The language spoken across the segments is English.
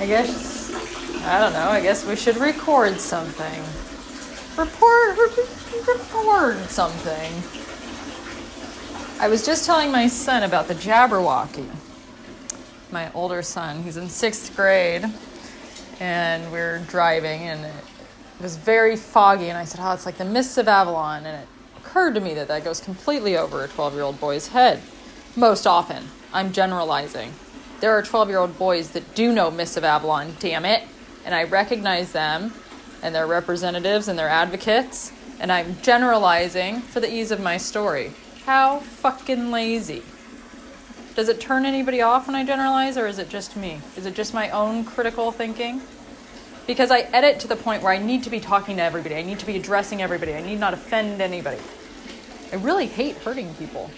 I guess, I don't know, I guess we should record something. Report, record something. I was just telling my son about the Jabberwocky. My older son, he's in sixth grade, and we are driving, and it was very foggy. And I said, Oh, it's like the mists of Avalon. And it occurred to me that that goes completely over a 12 year old boy's head. Most often. I'm generalizing. There are 12 year old boys that do know Mists of Avalon, damn it. And I recognize them and their representatives and their advocates. And I'm generalizing for the ease of my story. How fucking lazy. Does it turn anybody off when I generalize, or is it just me? Is it just my own critical thinking? Because I edit to the point where I need to be talking to everybody, I need to be addressing everybody, I need not offend anybody. I really hate hurting people.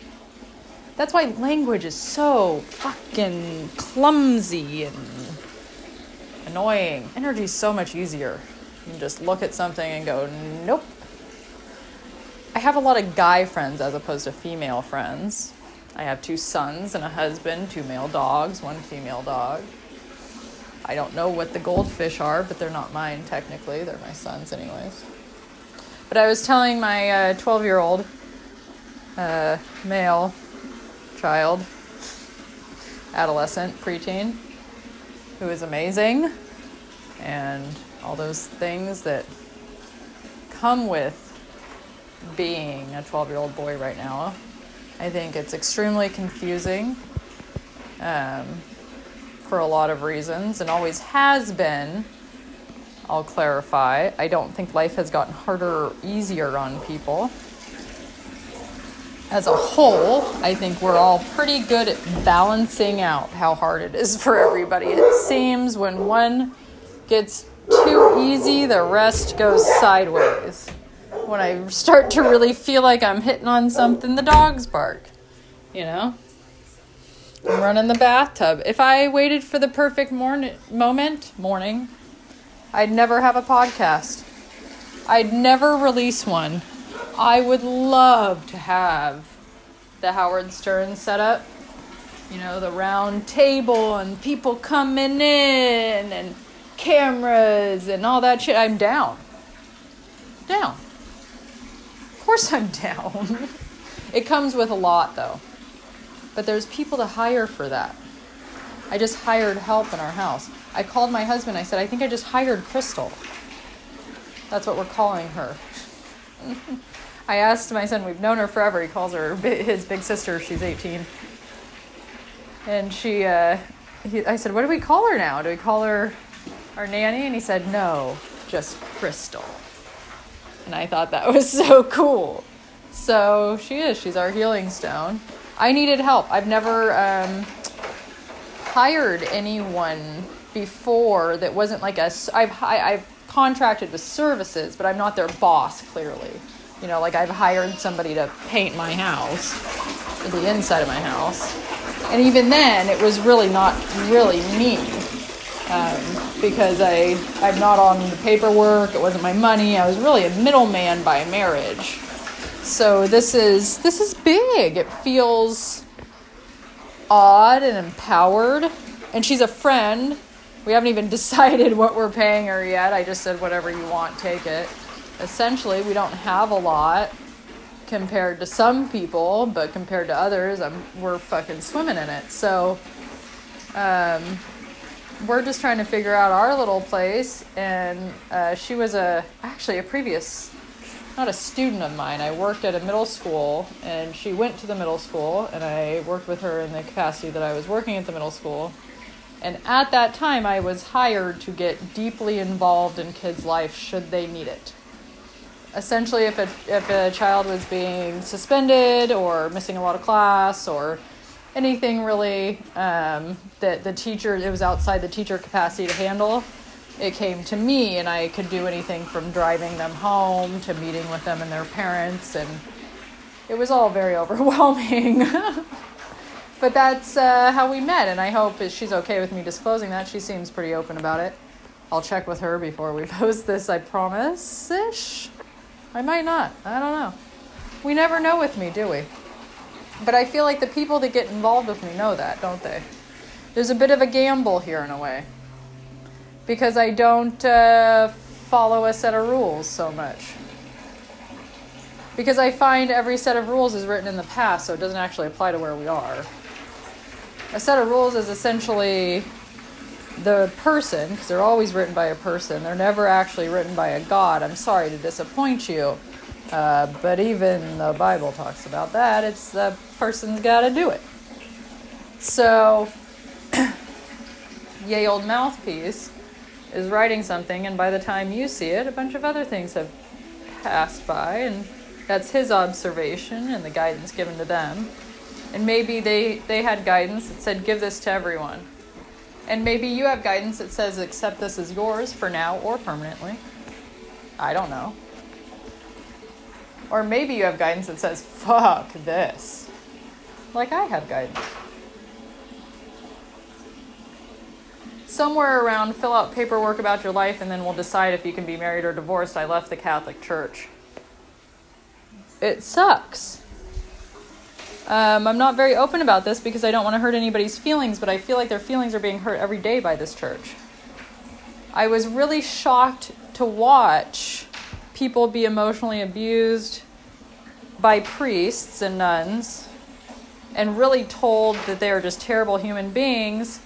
That's why language is so fucking clumsy and annoying. Energy is so much easier. You can just look at something and go, nope. I have a lot of guy friends as opposed to female friends. I have two sons and a husband, two male dogs, one female dog. I don't know what the goldfish are, but they're not mine technically. They're my son's, anyways. But I was telling my 12 uh, year old uh, male child, adolescent, preteen, who is amazing, and all those things that come with being a 12 year old boy right now. I think it's extremely confusing um, for a lot of reasons and always has been. I'll clarify. I don't think life has gotten harder or easier on people as a whole, I think we're all pretty good at balancing out how hard it is for everybody. It seems when one gets too easy, the rest goes sideways. When I start to really feel like I'm hitting on something, the dogs bark. You know? I'm running the bathtub. If I waited for the perfect morning moment, morning, I'd never have a podcast. I'd never release one I would love to have the Howard Stern setup. You know, the round table and people coming in and cameras and all that shit. I'm down. Down. Of course I'm down. it comes with a lot though. But there's people to hire for that. I just hired help in our house. I called my husband. I said, I think I just hired Crystal. That's what we're calling her. I asked my son, we've known her forever. He calls her his big sister. She's 18. And she, uh, he, I said, what do we call her now? Do we call her our nanny? And he said, no, just Crystal. And I thought that was so cool. So she is. She's our healing stone. I needed help. I've never um, hired anyone before that wasn't like a. I've I've contracted with services, but I'm not their boss. Clearly, you know, like I've hired somebody to paint my house, the inside of my house. And even then, it was really not really me. Um, because I, I'm not on the paperwork, it wasn't my money, I was really a middleman by marriage. So this is this is big. It feels odd and empowered. And she's a friend. We haven't even decided what we're paying her yet. I just said whatever you want, take it essentially we don't have a lot compared to some people, but compared to others, I'm, we're fucking swimming in it. So um, we're just trying to figure out our little place. And uh, she was a actually a previous, not a student of mine. I worked at a middle school, and she went to the middle school, and I worked with her in the capacity that I was working at the middle school. And at that time, I was hired to get deeply involved in kids' life should they need it essentially if a, if a child was being suspended or missing a lot of class or anything really um, that the teacher it was outside the teacher capacity to handle it came to me and i could do anything from driving them home to meeting with them and their parents and it was all very overwhelming. But that's uh, how we met and i hope she's okay with me disclosing that. She seems pretty open about it. I'll check with her before we post this i promise ish I might not. I don't know. We never know with me, do we? But I feel like the people that get involved with me know that, don't they? There's a bit of a gamble here in a way. because I don't uh, follow a set of rules so much. Because I find every set of rules is written in the past, so it doesn't actually apply to where we are. A set of rules is essentially the person, because they're always written by a person, they're never actually written by a God. I'm sorry to disappoint you, uh, but even the Bible talks about that. It's the person's got to do it. So, yay, old mouthpiece is writing something, and by the time you see it, a bunch of other things have passed by, and that's his observation and the guidance given to them. And maybe they, they had guidance that said, give this to everyone. And maybe you have guidance that says, accept this as yours for now or permanently. I don't know. Or maybe you have guidance that says, fuck this. Like I have guidance. Somewhere around fill out paperwork about your life and then we'll decide if you can be married or divorced. I left the Catholic Church. It sucks. Um, I'm not very open about this because I don't want to hurt anybody's feelings, but I feel like their feelings are being hurt every day by this church. I was really shocked to watch people be emotionally abused by priests and nuns and really told that they are just terrible human beings.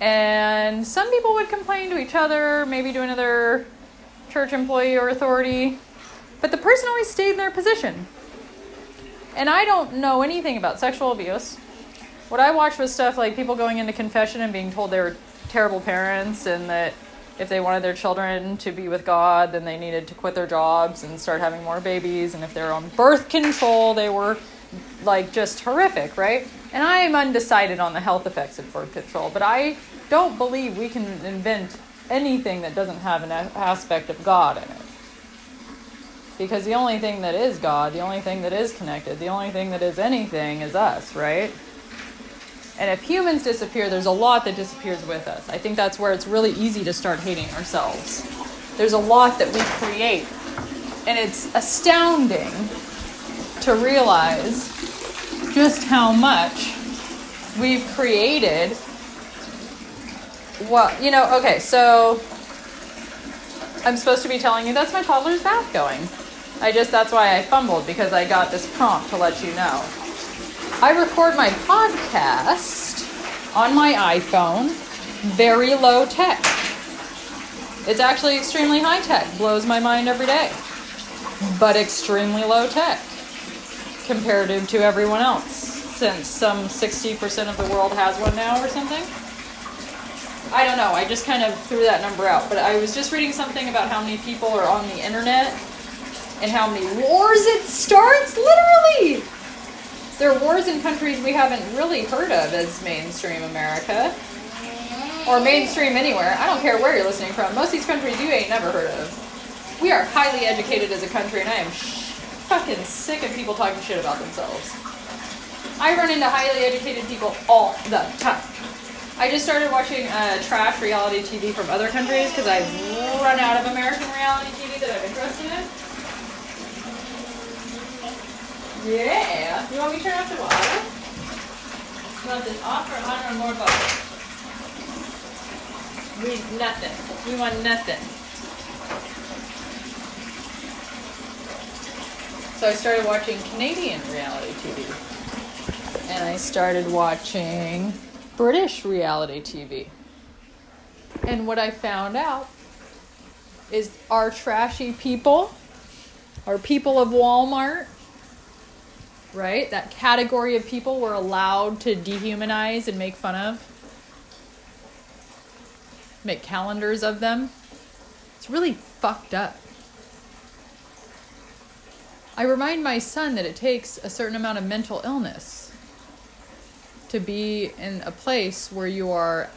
And some people would complain to each other, maybe to another church employee or authority, but the person always stayed in their position. And I don't know anything about sexual abuse. What I watched was stuff like people going into confession and being told they were terrible parents and that if they wanted their children to be with God, then they needed to quit their jobs and start having more babies. And if they're on birth control, they were like just horrific, right? And I am undecided on the health effects of birth control, but I don't believe we can invent anything that doesn't have an aspect of God in it. Because the only thing that is God, the only thing that is connected, the only thing that is anything is us, right? And if humans disappear, there's a lot that disappears with us. I think that's where it's really easy to start hating ourselves. There's a lot that we create. And it's astounding to realize just how much we've created. Well, you know, okay, so I'm supposed to be telling you that's my toddler's bath going. I just, that's why I fumbled because I got this prompt to let you know. I record my podcast on my iPhone, very low tech. It's actually extremely high tech, blows my mind every day, but extremely low tech comparative to everyone else, since some 60% of the world has one now or something. I don't know, I just kind of threw that number out, but I was just reading something about how many people are on the internet and how many wars it starts, literally. There are wars in countries we haven't really heard of as mainstream America. Or mainstream anywhere. I don't care where you're listening from. Most of these countries you ain't never heard of. We are highly educated as a country, and I am fucking sick of people talking shit about themselves. I run into highly educated people all the time. I just started watching uh, trash reality TV from other countries because I've run out of American reality TV that I'm interested in. Yeah. You want me to turn off the water? Want this off or on or more butter? We nothing. We want nothing. So I started watching Canadian reality TV. And I started watching British reality TV. And what I found out is our trashy people, our people of Walmart, right? That category of people we're allowed to dehumanize and make fun of, make calendars of them. It's really fucked up. I remind my son that it takes a certain amount of mental illness to be in a place where you are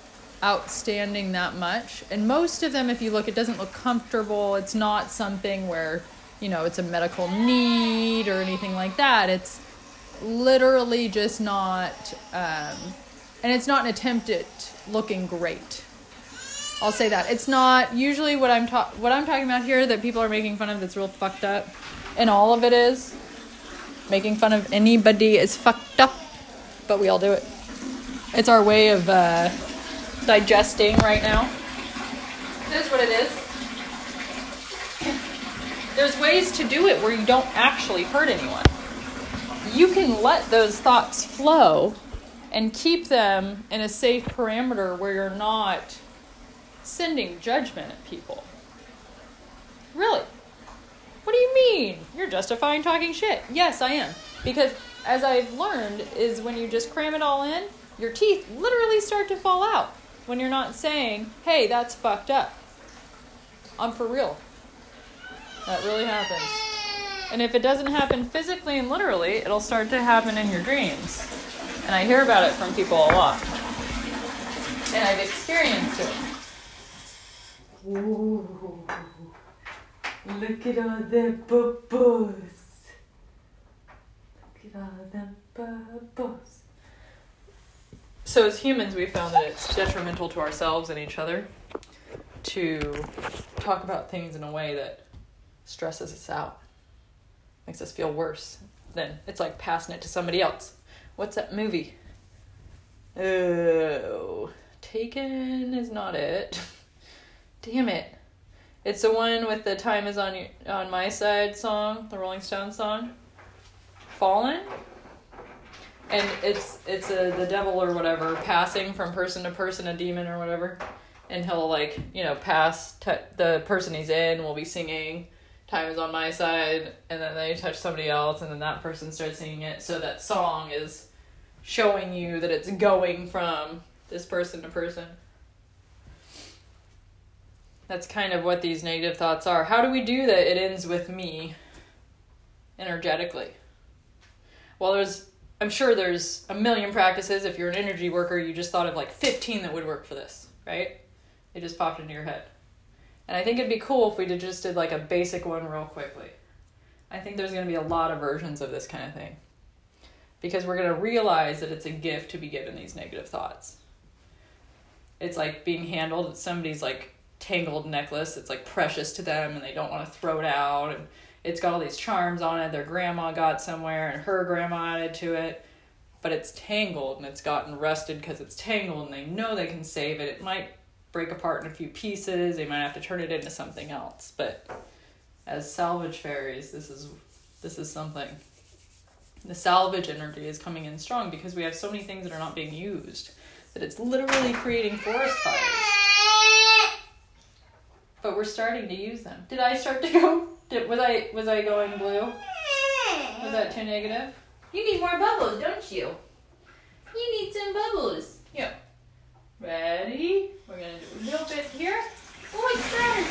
outstanding that much. And most of them, if you look, it doesn't look comfortable. It's not something where, you know, it's a medical need or anything like that. It's literally just not, um, and it's not an attempt at looking great. I'll say that it's not usually what I'm ta- what I'm talking about here that people are making fun of. That's real fucked up, and all of it is making fun of anybody is fucked up, but we all do it. It's our way of uh, digesting right now. That's what it is. There's ways to do it where you don't actually hurt anyone. You can let those thoughts flow and keep them in a safe parameter where you're not sending judgment at people. Really? What do you mean? You're justifying talking shit. Yes, I am. Because as I've learned is when you just cram it all in, your teeth literally start to fall out when you're not saying, "Hey, that's fucked up." I'm for real. That really happens. And if it doesn't happen physically and literally, it'll start to happen in your dreams. And I hear about it from people a lot. And I've experienced it. Ooh, look at all the bubbles. Look at all the bubbles. So, as humans, we found that it's detrimental to ourselves and each other to talk about things in a way that stresses us out, makes us feel worse. Then it's like passing it to somebody else. What's that movie? Oh, Taken is not it. Damn it. It's the one with the time is on your, on my side song, the Rolling Stones song. Fallen? And it's it's a the devil or whatever passing from person to person, a demon or whatever, and he'll like you know pass t- the person he's in will be singing, "Time is on my side," and then they touch somebody else, and then that person starts singing it. So that song is showing you that it's going from this person to person. That's kind of what these negative thoughts are. How do we do that? It ends with me energetically. Well, there's I'm sure there's a million practices. If you're an energy worker, you just thought of like 15 that would work for this, right? It just popped into your head. And I think it'd be cool if we did just did like a basic one real quickly. I think there's going to be a lot of versions of this kind of thing. Because we're going to realize that it's a gift to be given these negative thoughts. It's like being handled, somebody's like tangled necklace, it's like precious to them and they don't want to throw it out and it's got all these charms on it their grandma got somewhere and her grandma added to it but it's tangled and it's gotten rusted because it's tangled and they know they can save it it might break apart in a few pieces they might have to turn it into something else but as salvage fairies this is this is something the salvage energy is coming in strong because we have so many things that are not being used that it's literally creating forest fires but we're starting to use them did i start to go did, was I was I going blue? Was that too negative? You need more bubbles, don't you? You need some bubbles. Yeah. Ready? We're gonna do a little bit here. Oh, it's started.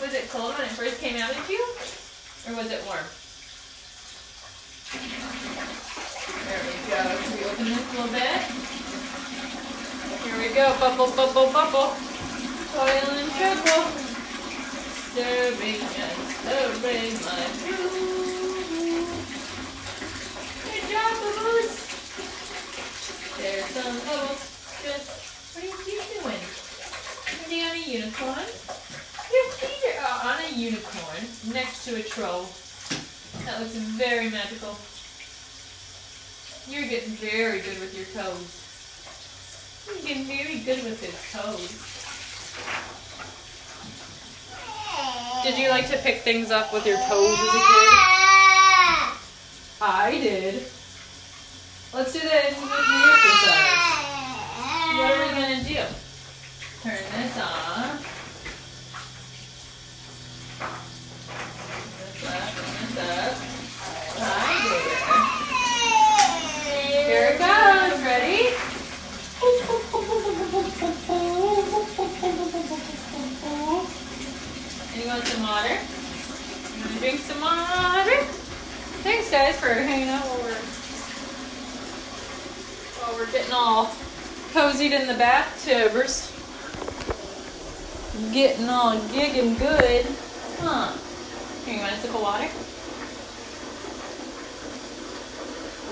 Was it cold when it first came out at you? Or was it warm? There we go. Can we open this a little bit? Here we go. Bubble, bubble, bubble. Toil and trouble, stirring and stirring my brew. Good job, bubbles. There's some oh, bubbles. Just what are you doing? Are on a unicorn? Your feet are on a unicorn next to a troll. That looks very magical. You're getting very good with your toes. You're getting very good with his toes. Did you like to pick things up with your toes as a kid? I did. Let's do with exercise. What are we gonna do? Turn this on. This up this up. Hi there. Here it goes. Ready? Want some water? You want to drink some water? Thanks, guys, for hanging out while we're while we're getting all cozied in the bathtubers. Getting all gigging good, huh? Here, you want a sip of water?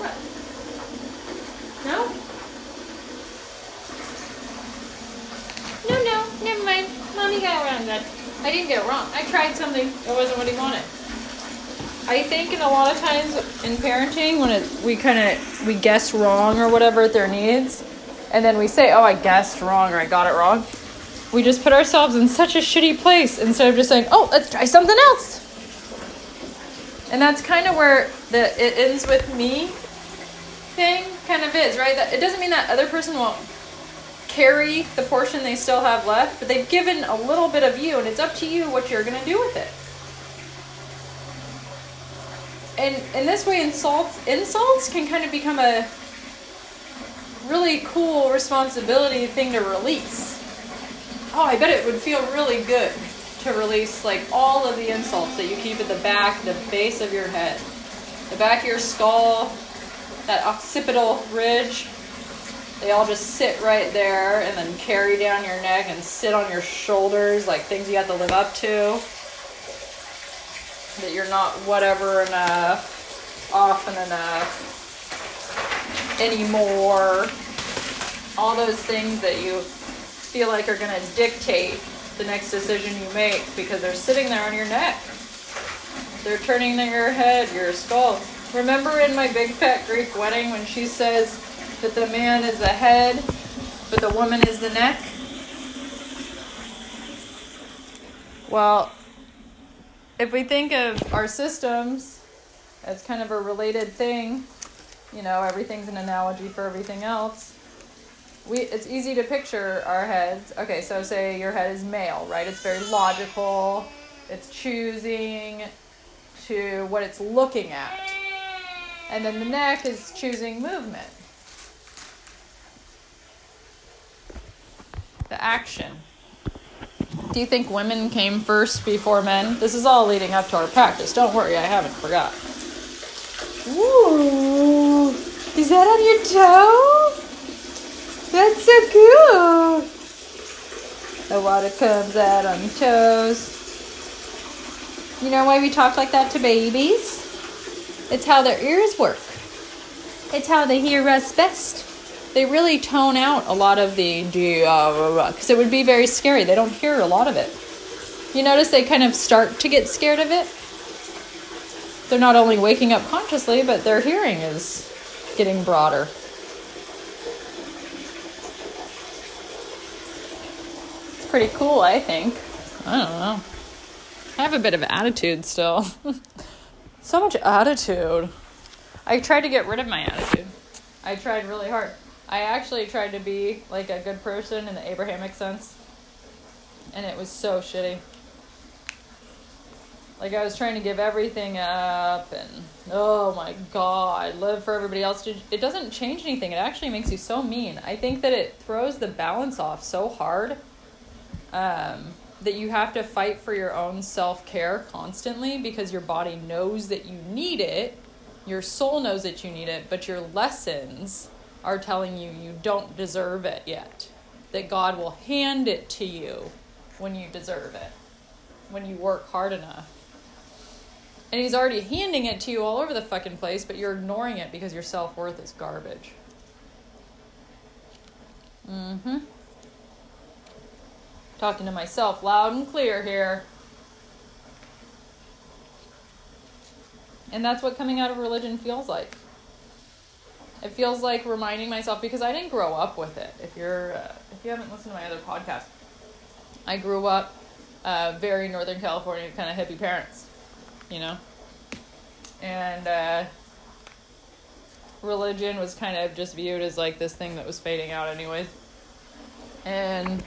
What? No? No, no, never mind. Mommy got around that. I didn't get it wrong. I tried something that wasn't what he wanted. I think in a lot of times in parenting, when it, we kind of we guess wrong or whatever at their needs, and then we say, oh, I guessed wrong or I got it wrong, we just put ourselves in such a shitty place instead of just saying, oh, let's try something else. And that's kind of where the it ends with me thing kind of is, right? That it doesn't mean that other person won't carry the portion they still have left, but they've given a little bit of you, and it's up to you what you're going to do with it. And in this way, insults insults can kind of become a really cool responsibility thing to release. Oh, I bet it would feel really good to release like all of the insults that you keep at the back, the base of your head, the back of your skull, that occipital ridge. They all just sit right there and then carry down your neck and sit on your shoulders like things you have to live up to. That you're not whatever enough, often enough, anymore. All those things that you feel like are going to dictate the next decision you make because they're sitting there on your neck. They're turning your head, your skull. Remember in my big fat Greek wedding when she says that the man is the head, but the woman is the neck? Well, if we think of our systems as kind of a related thing, you know, everything's an analogy for everything else. We it's easy to picture our heads. Okay, so say your head is male, right? It's very logical. It's choosing to what it's looking at. And then the neck is choosing movement. The action. Do you think women came first before men? This is all leading up to our practice. Don't worry, I haven't forgot. Ooh, is that on your toe? That's so cool. The water comes out on your toes. You know why we talk like that to babies? It's how their ears work. It's how they hear us best. They really tone out a lot of the uh, because it would be very scary. They don't hear a lot of it. You notice they kind of start to get scared of it. They're not only waking up consciously, but their hearing is getting broader. It's pretty cool, I think. I don't know. I have a bit of attitude still. so much attitude. I tried to get rid of my attitude. I tried really hard. I actually tried to be like a good person in the Abrahamic sense, and it was so shitty. Like I was trying to give everything up, and oh my god, live for everybody else. It doesn't change anything. It actually makes you so mean. I think that it throws the balance off so hard um, that you have to fight for your own self care constantly because your body knows that you need it, your soul knows that you need it, but your lessons are telling you you don't deserve it yet. That God will hand it to you when you deserve it, when you work hard enough. And He's already handing it to you all over the fucking place, but you're ignoring it because your self worth is garbage. Mm hmm. Talking to myself loud and clear here. And that's what coming out of religion feels like. It feels like reminding myself because I didn't grow up with it. If you're uh, if you haven't listened to my other podcast, I grew up uh, very Northern California kind of hippie parents, you know, and uh, religion was kind of just viewed as like this thing that was fading out, anyways. And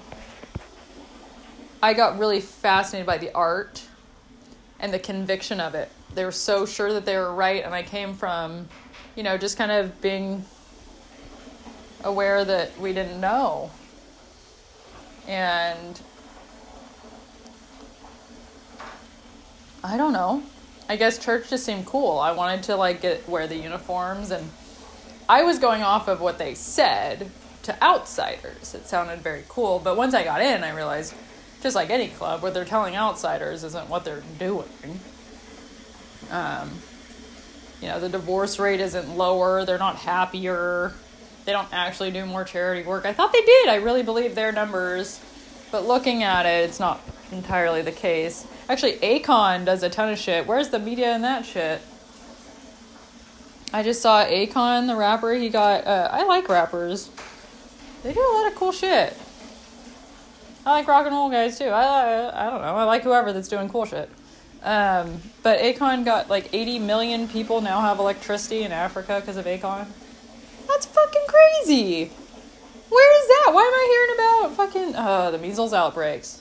I got really fascinated by the art and the conviction of it. They were so sure that they were right, and I came from you know, just kind of being aware that we didn't know. And I don't know. I guess church just seemed cool. I wanted to like get wear the uniforms and I was going off of what they said to outsiders. It sounded very cool, but once I got in, I realized just like any club, what they're telling outsiders isn't what they're doing. Um, you know the divorce rate isn't lower they're not happier they don't actually do more charity work i thought they did i really believe their numbers but looking at it it's not entirely the case actually akon does a ton of shit where's the media in that shit i just saw akon the rapper he got uh, i like rappers They do a lot of cool shit. I like rock and roll guys too. I I, I don't know. I like whoever that's doing cool shit. Um, but Akon got like 80 million people now have electricity in Africa because of Akon. That's fucking crazy. Where is that? Why am I hearing about fucking uh, the measles outbreaks?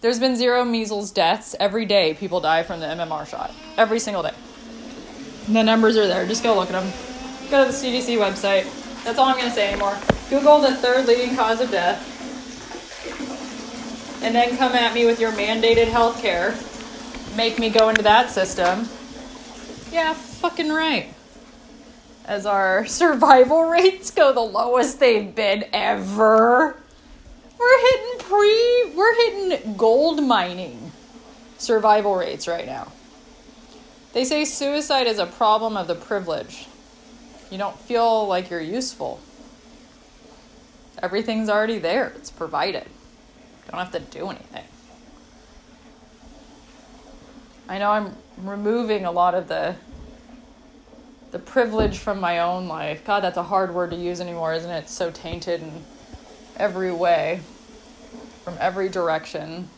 There's been zero measles deaths every day. People die from the MMR shot every single day. The numbers are there. Just go look at them. Go to the CDC website. That's all I'm gonna say anymore. Google the third leading cause of death and then come at me with your mandated health care, make me go into that system. Yeah, fucking right. As our survival rates go the lowest they've been ever. We're hitting pre we're hitting gold mining survival rates right now. They say suicide is a problem of the privileged. You don't feel like you're useful. Everything's already there. It's provided. Don't have to do anything. I know I'm removing a lot of the the privilege from my own life. God, that's a hard word to use anymore, isn't it? It's so tainted in every way, from every direction.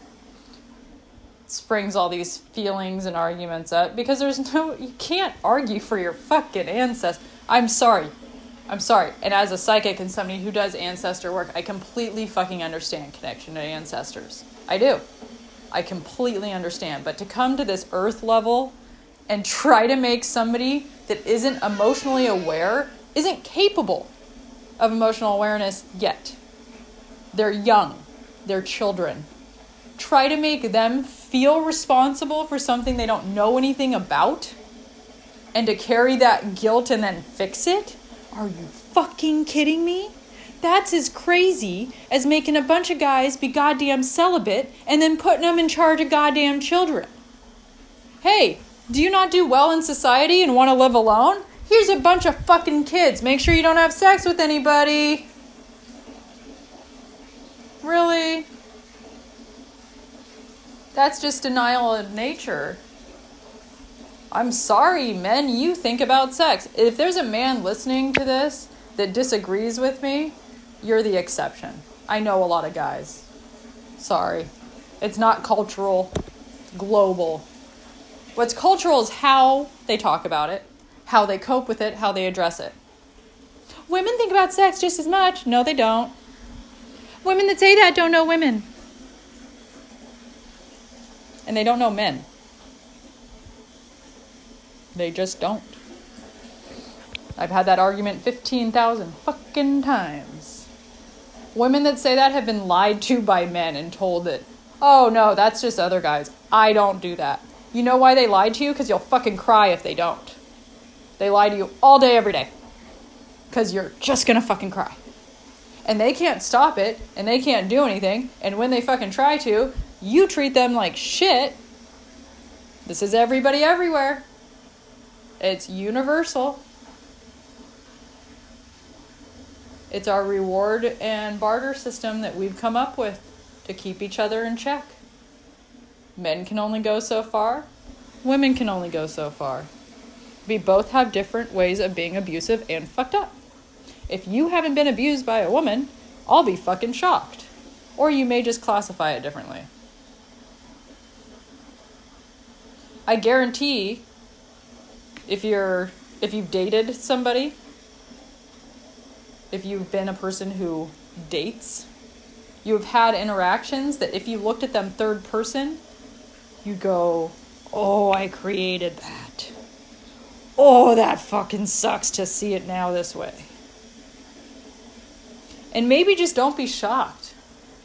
Springs all these feelings and arguments up because there's no, you can't argue for your fucking ancestors. I'm sorry. I'm sorry. And as a psychic and somebody who does ancestor work, I completely fucking understand connection to ancestors. I do. I completely understand. But to come to this earth level and try to make somebody that isn't emotionally aware, isn't capable of emotional awareness yet. They're young, they're children. Try to make them feel responsible for something they don't know anything about and to carry that guilt and then fix it? Are you fucking kidding me? That's as crazy as making a bunch of guys be goddamn celibate and then putting them in charge of goddamn children. Hey, do you not do well in society and want to live alone? Here's a bunch of fucking kids. Make sure you don't have sex with anybody. Really? That's just denial of nature. I'm sorry, men, you think about sex. If there's a man listening to this that disagrees with me, you're the exception. I know a lot of guys. Sorry. It's not cultural, global. What's cultural is how they talk about it, how they cope with it, how they address it. Women think about sex just as much. No, they don't. Women that say that don't know women. And they don't know men. They just don't. I've had that argument 15,000 fucking times. Women that say that have been lied to by men and told that, oh no, that's just other guys. I don't do that. You know why they lied to you? Because you'll fucking cry if they don't. They lie to you all day, every day. Because you're just gonna fucking cry. And they can't stop it, and they can't do anything, and when they fucking try to, you treat them like shit. This is everybody everywhere. It's universal. It's our reward and barter system that we've come up with to keep each other in check. Men can only go so far, women can only go so far. We both have different ways of being abusive and fucked up. If you haven't been abused by a woman, I'll be fucking shocked. Or you may just classify it differently. I guarantee if you're if you've dated somebody, if you've been a person who dates, you have had interactions that if you looked at them third person, you go, "Oh, I created that." Oh, that fucking sucks to see it now this way. And maybe just don't be shocked.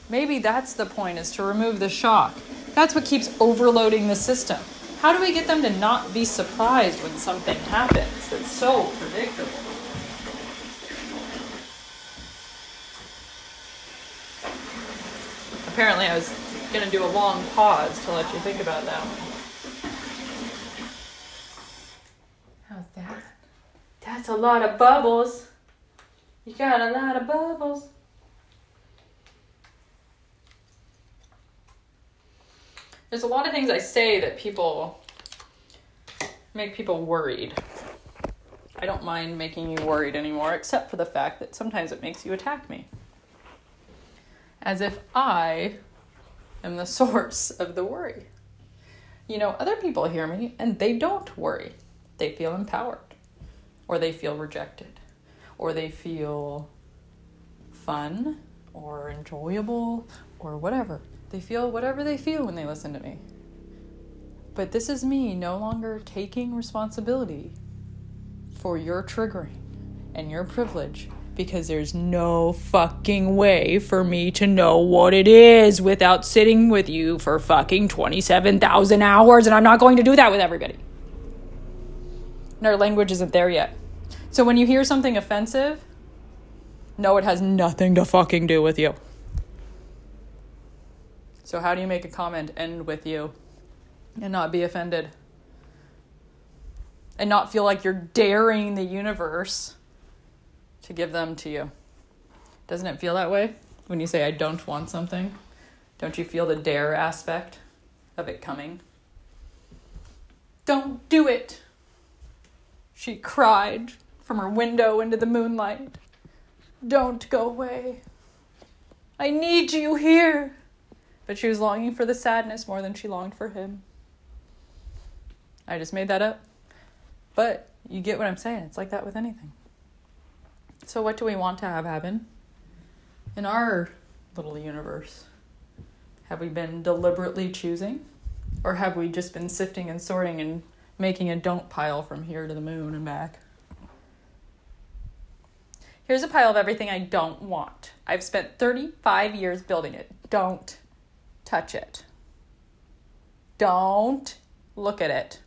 Maybe that's the point is to remove the shock. That's what keeps overloading the system. How do we get them to not be surprised when something happens that's so predictable? Apparently, I was going to do a long pause to let you think about that one. How's that? That's a lot of bubbles. You got a lot of bubbles. There's a lot of things I say that people make people worried. I don't mind making you worried anymore, except for the fact that sometimes it makes you attack me. As if I am the source of the worry. You know, other people hear me and they don't worry. They feel empowered, or they feel rejected, or they feel fun, or enjoyable, or whatever. They feel whatever they feel when they listen to me. But this is me no longer taking responsibility for your triggering and your privilege because there's no fucking way for me to know what it is without sitting with you for fucking 27,000 hours, and I'm not going to do that with everybody. And our language isn't there yet. So when you hear something offensive, no, it has nothing to fucking do with you. So, how do you make a comment end with you and not be offended? And not feel like you're daring the universe to give them to you. Doesn't it feel that way when you say, I don't want something? Don't you feel the dare aspect of it coming? Don't do it! She cried from her window into the moonlight. Don't go away. I need you here. But she was longing for the sadness more than she longed for him. I just made that up. But you get what I'm saying. It's like that with anything. So, what do we want to have happen in our little universe? Have we been deliberately choosing? Or have we just been sifting and sorting and making a don't pile from here to the moon and back? Here's a pile of everything I don't want. I've spent 35 years building it. Don't touch it. Don't look at it.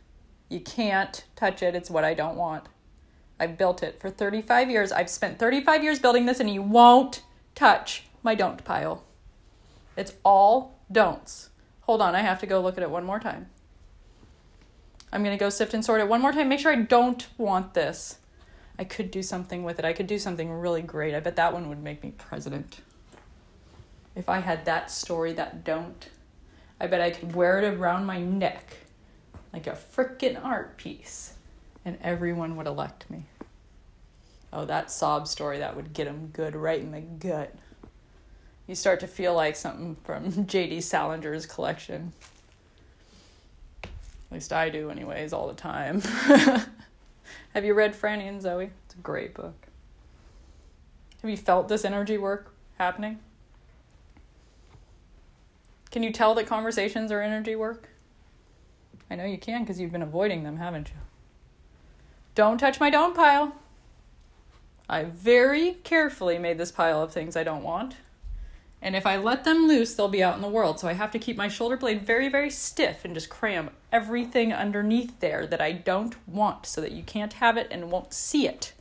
You can't touch it. It's what I don't want. I've built it for 35 years. I've spent 35 years building this, and you won't touch my don't pile. It's all don'ts. Hold on, I have to go look at it one more time. I'm going to go sift and sort it one more time. Make sure I don't want this. I could do something with it. I could do something really great. I bet that one would make me president. If I had that story, that don't, I bet I could wear it around my neck like a frickin' art piece and everyone would elect me. Oh, that sob story, that would get him good right in the gut. You start to feel like something from J.D. Salinger's collection. At least I do, anyways, all the time. Have you read Franny and Zooey? It's a great book. Have you felt this energy work happening? Can you tell that conversations are energy work? I know you can because you've been avoiding them, haven't you? Don't touch my don't pile. I very carefully made this pile of things I don't want. And if I let them loose, they'll be out in the world. So I have to keep my shoulder blade very, very stiff and just cram everything underneath there that I don't want so that you can't have it and won't see it.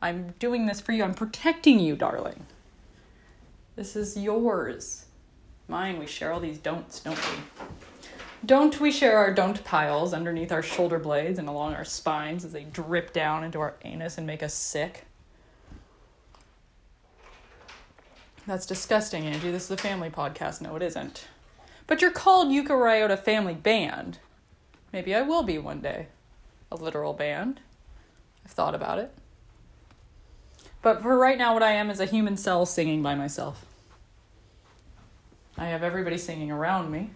I'm doing this for you. I'm protecting you, darling. This is yours. Mine, we share all these don'ts, don't we? Don't we share our don't piles underneath our shoulder blades and along our spines as they drip down into our anus and make us sick? That's disgusting, Angie. This is a family podcast. No, it isn't. But you're called Yuka Ryota Family Band. Maybe I will be one day. A literal band. I've thought about it. But for right now, what I am is a human cell singing by myself. I have everybody singing around me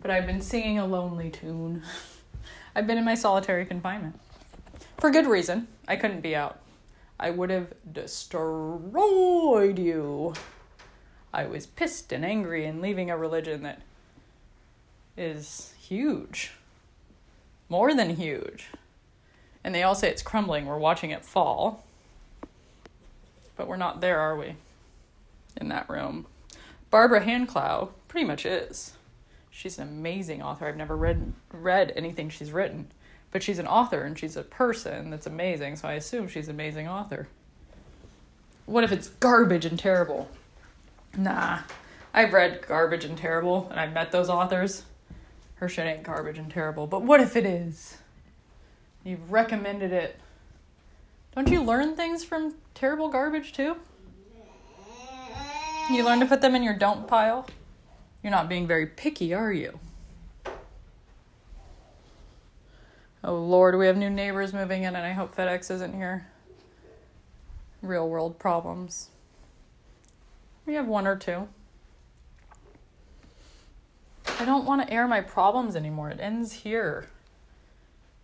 but I've been singing a lonely tune. I've been in my solitary confinement. For good reason. I couldn't be out. I would have destroyed you. I was pissed and angry and leaving a religion that is huge. More than huge. And they all say it's crumbling. We're watching it fall. But we're not there, are we? In that room. Barbara Hand Clow pretty much is. She's an amazing author. I've never read read anything she's written, but she's an author and she's a person that's amazing. So I assume she's an amazing author. What if it's garbage and terrible? Nah, I've read garbage and terrible, and I've met those authors. Her shit ain't garbage and terrible. But what if it is? You've recommended it. Don't you learn things from terrible garbage too? You learn to put them in your don't pile. You're not being very picky, are you? Oh Lord, we have new neighbors moving in, and I hope FedEx isn't here. Real world problems. We have one or two. I don't want to air my problems anymore. It ends here.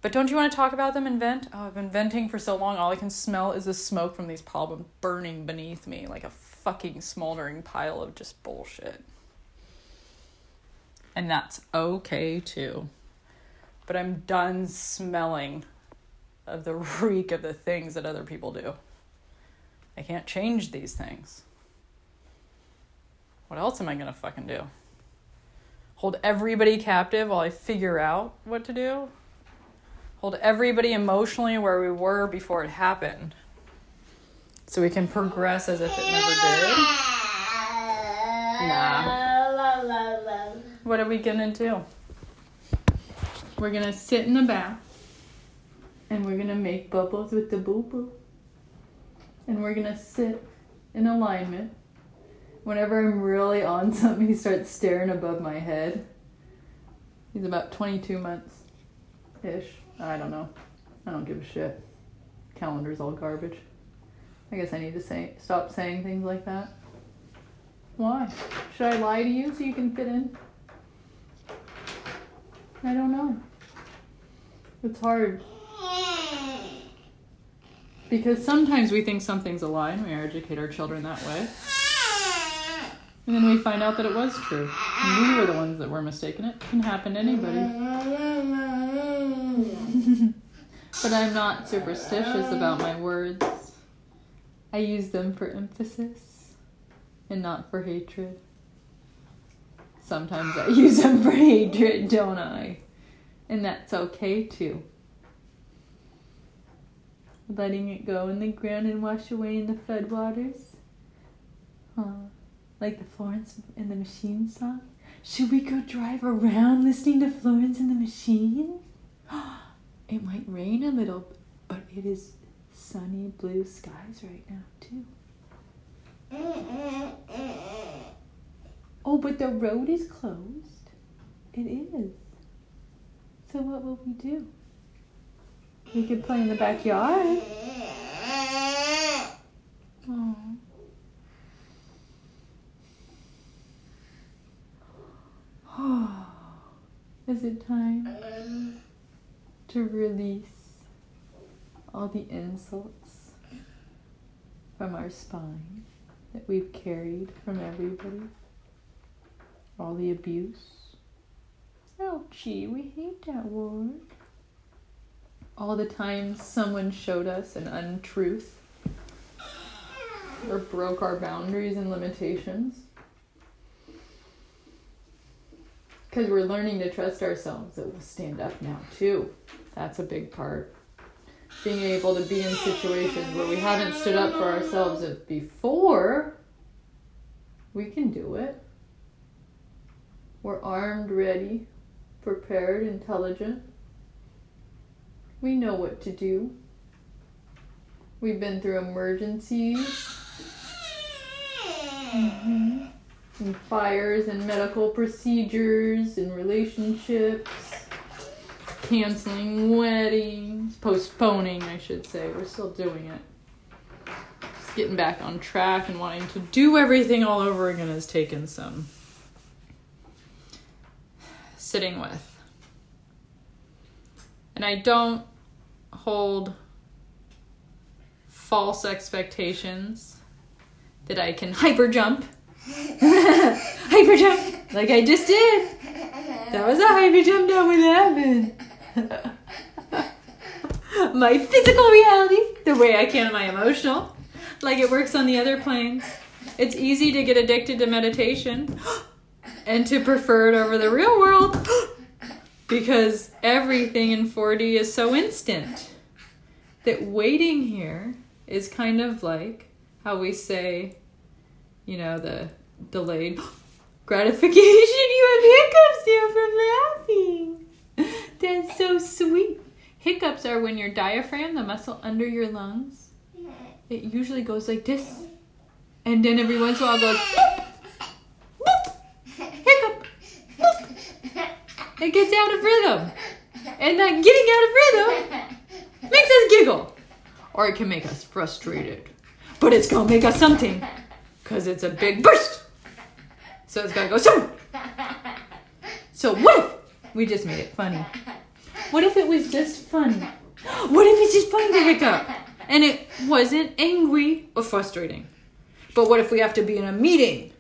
But don't you want to talk about them and vent? Oh, I've been venting for so long. All I can smell is the smoke from these problems burning beneath me like a fucking smoldering pile of just bullshit. And that's okay too. But I'm done smelling of the reek of the things that other people do. I can't change these things. What else am I gonna fucking do? Hold everybody captive while I figure out what to do? Hold everybody emotionally where we were before it happened so we can progress as if it never did? Nah. What are we gonna do? We're gonna sit in the bath and we're gonna make bubbles with the boo boo. And we're gonna sit in alignment. Whenever I'm really on something, he starts staring above my head. He's about 22 months ish. I don't know. I don't give a shit. Calendar's all garbage. I guess I need to say stop saying things like that. Why? Should I lie to you so you can fit in? I don't know. It's hard. Because sometimes we think something's a lie and we educate our children that way. And then we find out that it was true. And we were the ones that were mistaken. It can happen to anybody. but I'm not superstitious about my words. I use them for emphasis and not for hatred. Sometimes I use them for hatred, don't I? And that's okay too. Letting it go in the ground and wash away in the floodwaters. Huh. Like the Florence and the Machine song. Should we go drive around listening to Florence and the Machine? It might rain a little, but it is sunny blue skies right now, too. Oh, but the road is closed. It is. So what will we do? We could play in the backyard. Oh. Is it time to release all the insults from our spine that we've carried from everybody? All the abuse? Oh, gee, we hate that word. All the times someone showed us an untruth or broke our boundaries and limitations. Because we're learning to trust ourselves that we'll stand up now, too. That's a big part. Being able to be in situations where we haven't stood up for ourselves before, we can do it. We're armed, ready, prepared, intelligent. We know what to do. We've been through emergencies. Mhm. And fires and medical procedures and relationships. Canceling weddings. Postponing, I should say. We're still doing it. Just getting back on track and wanting to do everything all over again has taken some sitting with. And I don't hold false expectations that I can hyper jump. hyper jump like I just did. That was a hyper jump that would happen. my physical reality, the way I can my emotional, like it works on the other planes. It's easy to get addicted to meditation and to prefer it over the real world because everything in 4D is so instant that waiting here is kind of like how we say, you know, the delayed gratification. You have hiccups there from laughing. That's so sweet. Hiccups are when your diaphragm, the muscle under your lungs, it usually goes like this. And then every once in a while goes boop, boop, hiccup. Boop. It gets out of rhythm. And that getting out of rhythm makes us giggle. Or it can make us frustrated. But it's gonna make us something. Because it's a big burst. So it's gotta go so. So what if we just made it funny? What if it was just funny? What if it's just funny to wake up? And it wasn't angry or frustrating. But what if we have to be in a meeting?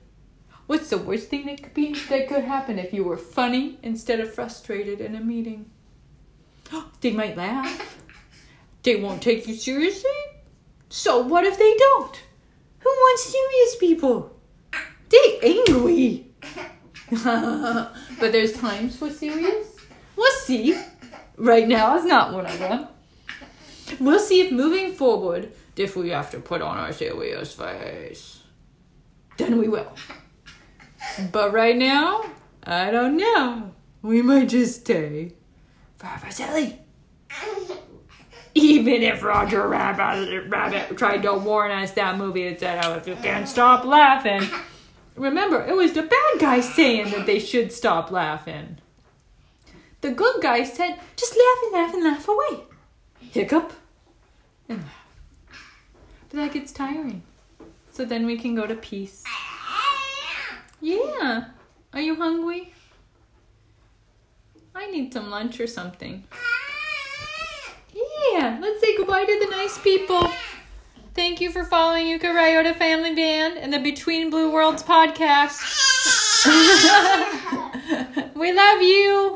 What's the worst thing that could be that could happen if you were funny instead of frustrated in a meeting? They might laugh. They won't take you seriously. So what if they don't? Who wants serious people? They angry. but there's times for serious. We'll see. Right now is not one of them. We'll see if moving forward, if we have to put on our serious face, then we will. But right now, I don't know. We might just stay forever silly. Even if Roger Rabbit, Rabbit tried to warn us that movie and said, oh, if you can't stop laughing. Remember, it was the bad guy saying that they should stop laughing. The good guy said, just laugh and laugh and laugh away. Hiccup and laugh. But that gets tiring. So then we can go to peace. Yeah. Are you hungry? I need some lunch or something. Yeah. Let's say goodbye to the nice people. Thank you for following Yuka Ryota Family Band and the Between Blue Worlds podcast. we love you.